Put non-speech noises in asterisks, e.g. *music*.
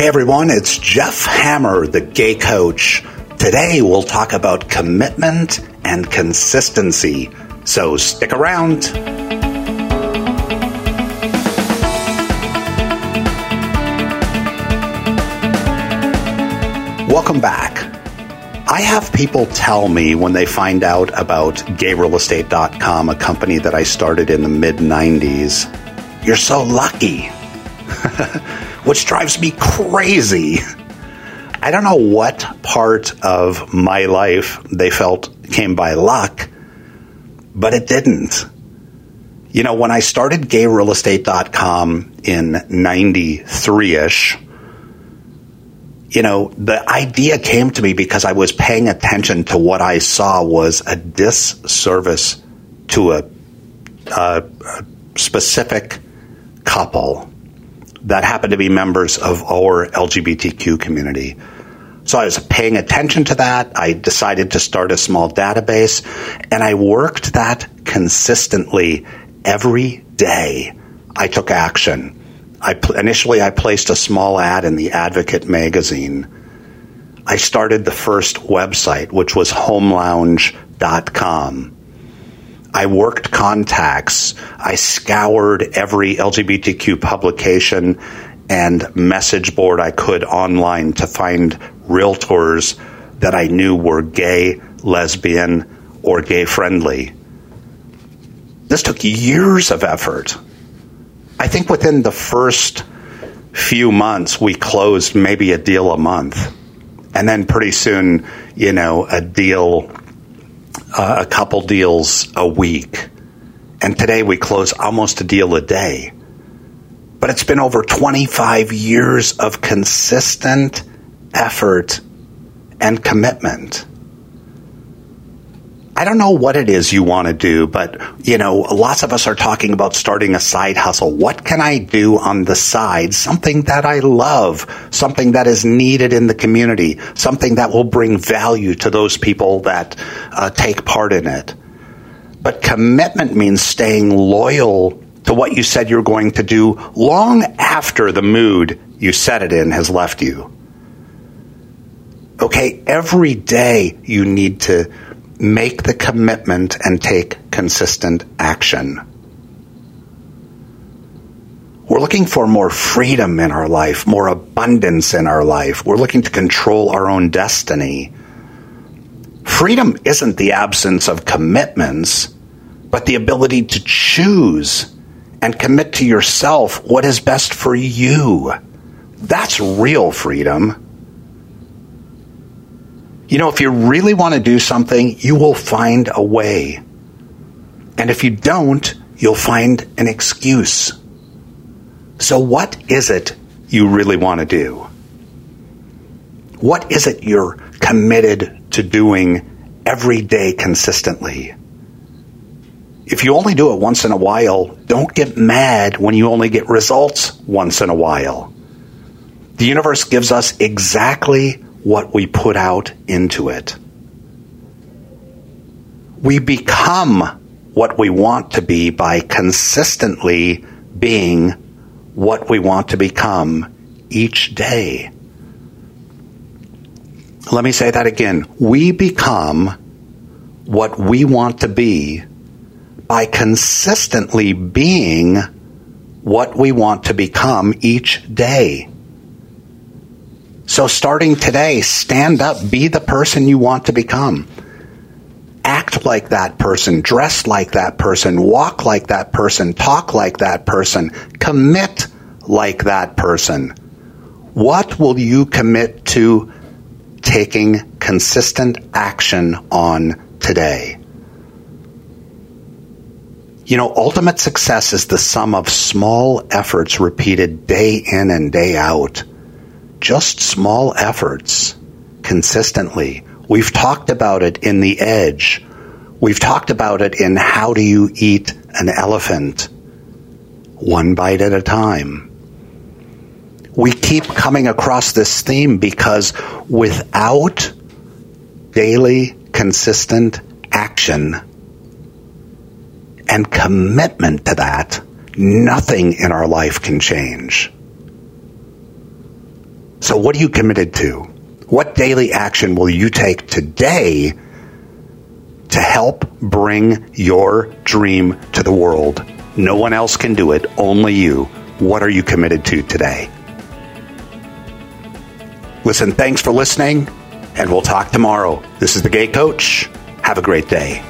Hey everyone, it's Jeff Hammer, the gay coach. Today we'll talk about commitment and consistency. So stick around. Welcome back. I have people tell me when they find out about gayrealestate.com, a company that I started in the mid 90s, you're so lucky. *laughs* Which drives me crazy. I don't know what part of my life they felt came by luck, but it didn't. You know, when I started gayrealestate.com in 93 ish, you know, the idea came to me because I was paying attention to what I saw was a disservice to a, a, a specific couple that happened to be members of our LGBTQ community. So I was paying attention to that. I decided to start a small database and I worked that consistently every day. I took action. I initially I placed a small ad in the Advocate magazine. I started the first website, which was homelounge.com. I worked contacts. I scoured every LGBTQ publication and message board I could online to find realtors that I knew were gay, lesbian, or gay friendly. This took years of effort. I think within the first few months, we closed maybe a deal a month. And then pretty soon, you know, a deal, uh, a couple deals a week. And today we close almost a deal a day. But it's been over 25 years of consistent effort and commitment. I don't know what it is you want to do, but you know, lots of us are talking about starting a side hustle. What can I do on the side? Something that I love, something that is needed in the community, something that will bring value to those people that uh, take part in it. But commitment means staying loyal to what you said you're going to do long after the mood you set it in has left you. Okay, every day you need to make the commitment and take consistent action. We're looking for more freedom in our life, more abundance in our life. We're looking to control our own destiny. Freedom isn't the absence of commitments, but the ability to choose and commit to yourself what is best for you. That's real freedom. You know, if you really want to do something, you will find a way. And if you don't, you'll find an excuse. So, what is it you really want to do? What is it you're committed to doing every day consistently? If you only do it once in a while, don't get mad when you only get results once in a while. The universe gives us exactly what we put out into it. We become what we want to be by consistently being what we want to become each day. Let me say that again. We become what we want to be by consistently being what we want to become each day. So starting today, stand up, be the person you want to become. Act like that person, dress like that person, walk like that person, talk like that person, commit like that person. What will you commit to taking consistent action on today? You know, ultimate success is the sum of small efforts repeated day in and day out just small efforts consistently. We've talked about it in The Edge. We've talked about it in How Do You Eat an Elephant? One bite at a time. We keep coming across this theme because without daily, consistent action and commitment to that, nothing in our life can change. So, what are you committed to? What daily action will you take today to help bring your dream to the world? No one else can do it, only you. What are you committed to today? Listen, thanks for listening, and we'll talk tomorrow. This is the Gay Coach. Have a great day.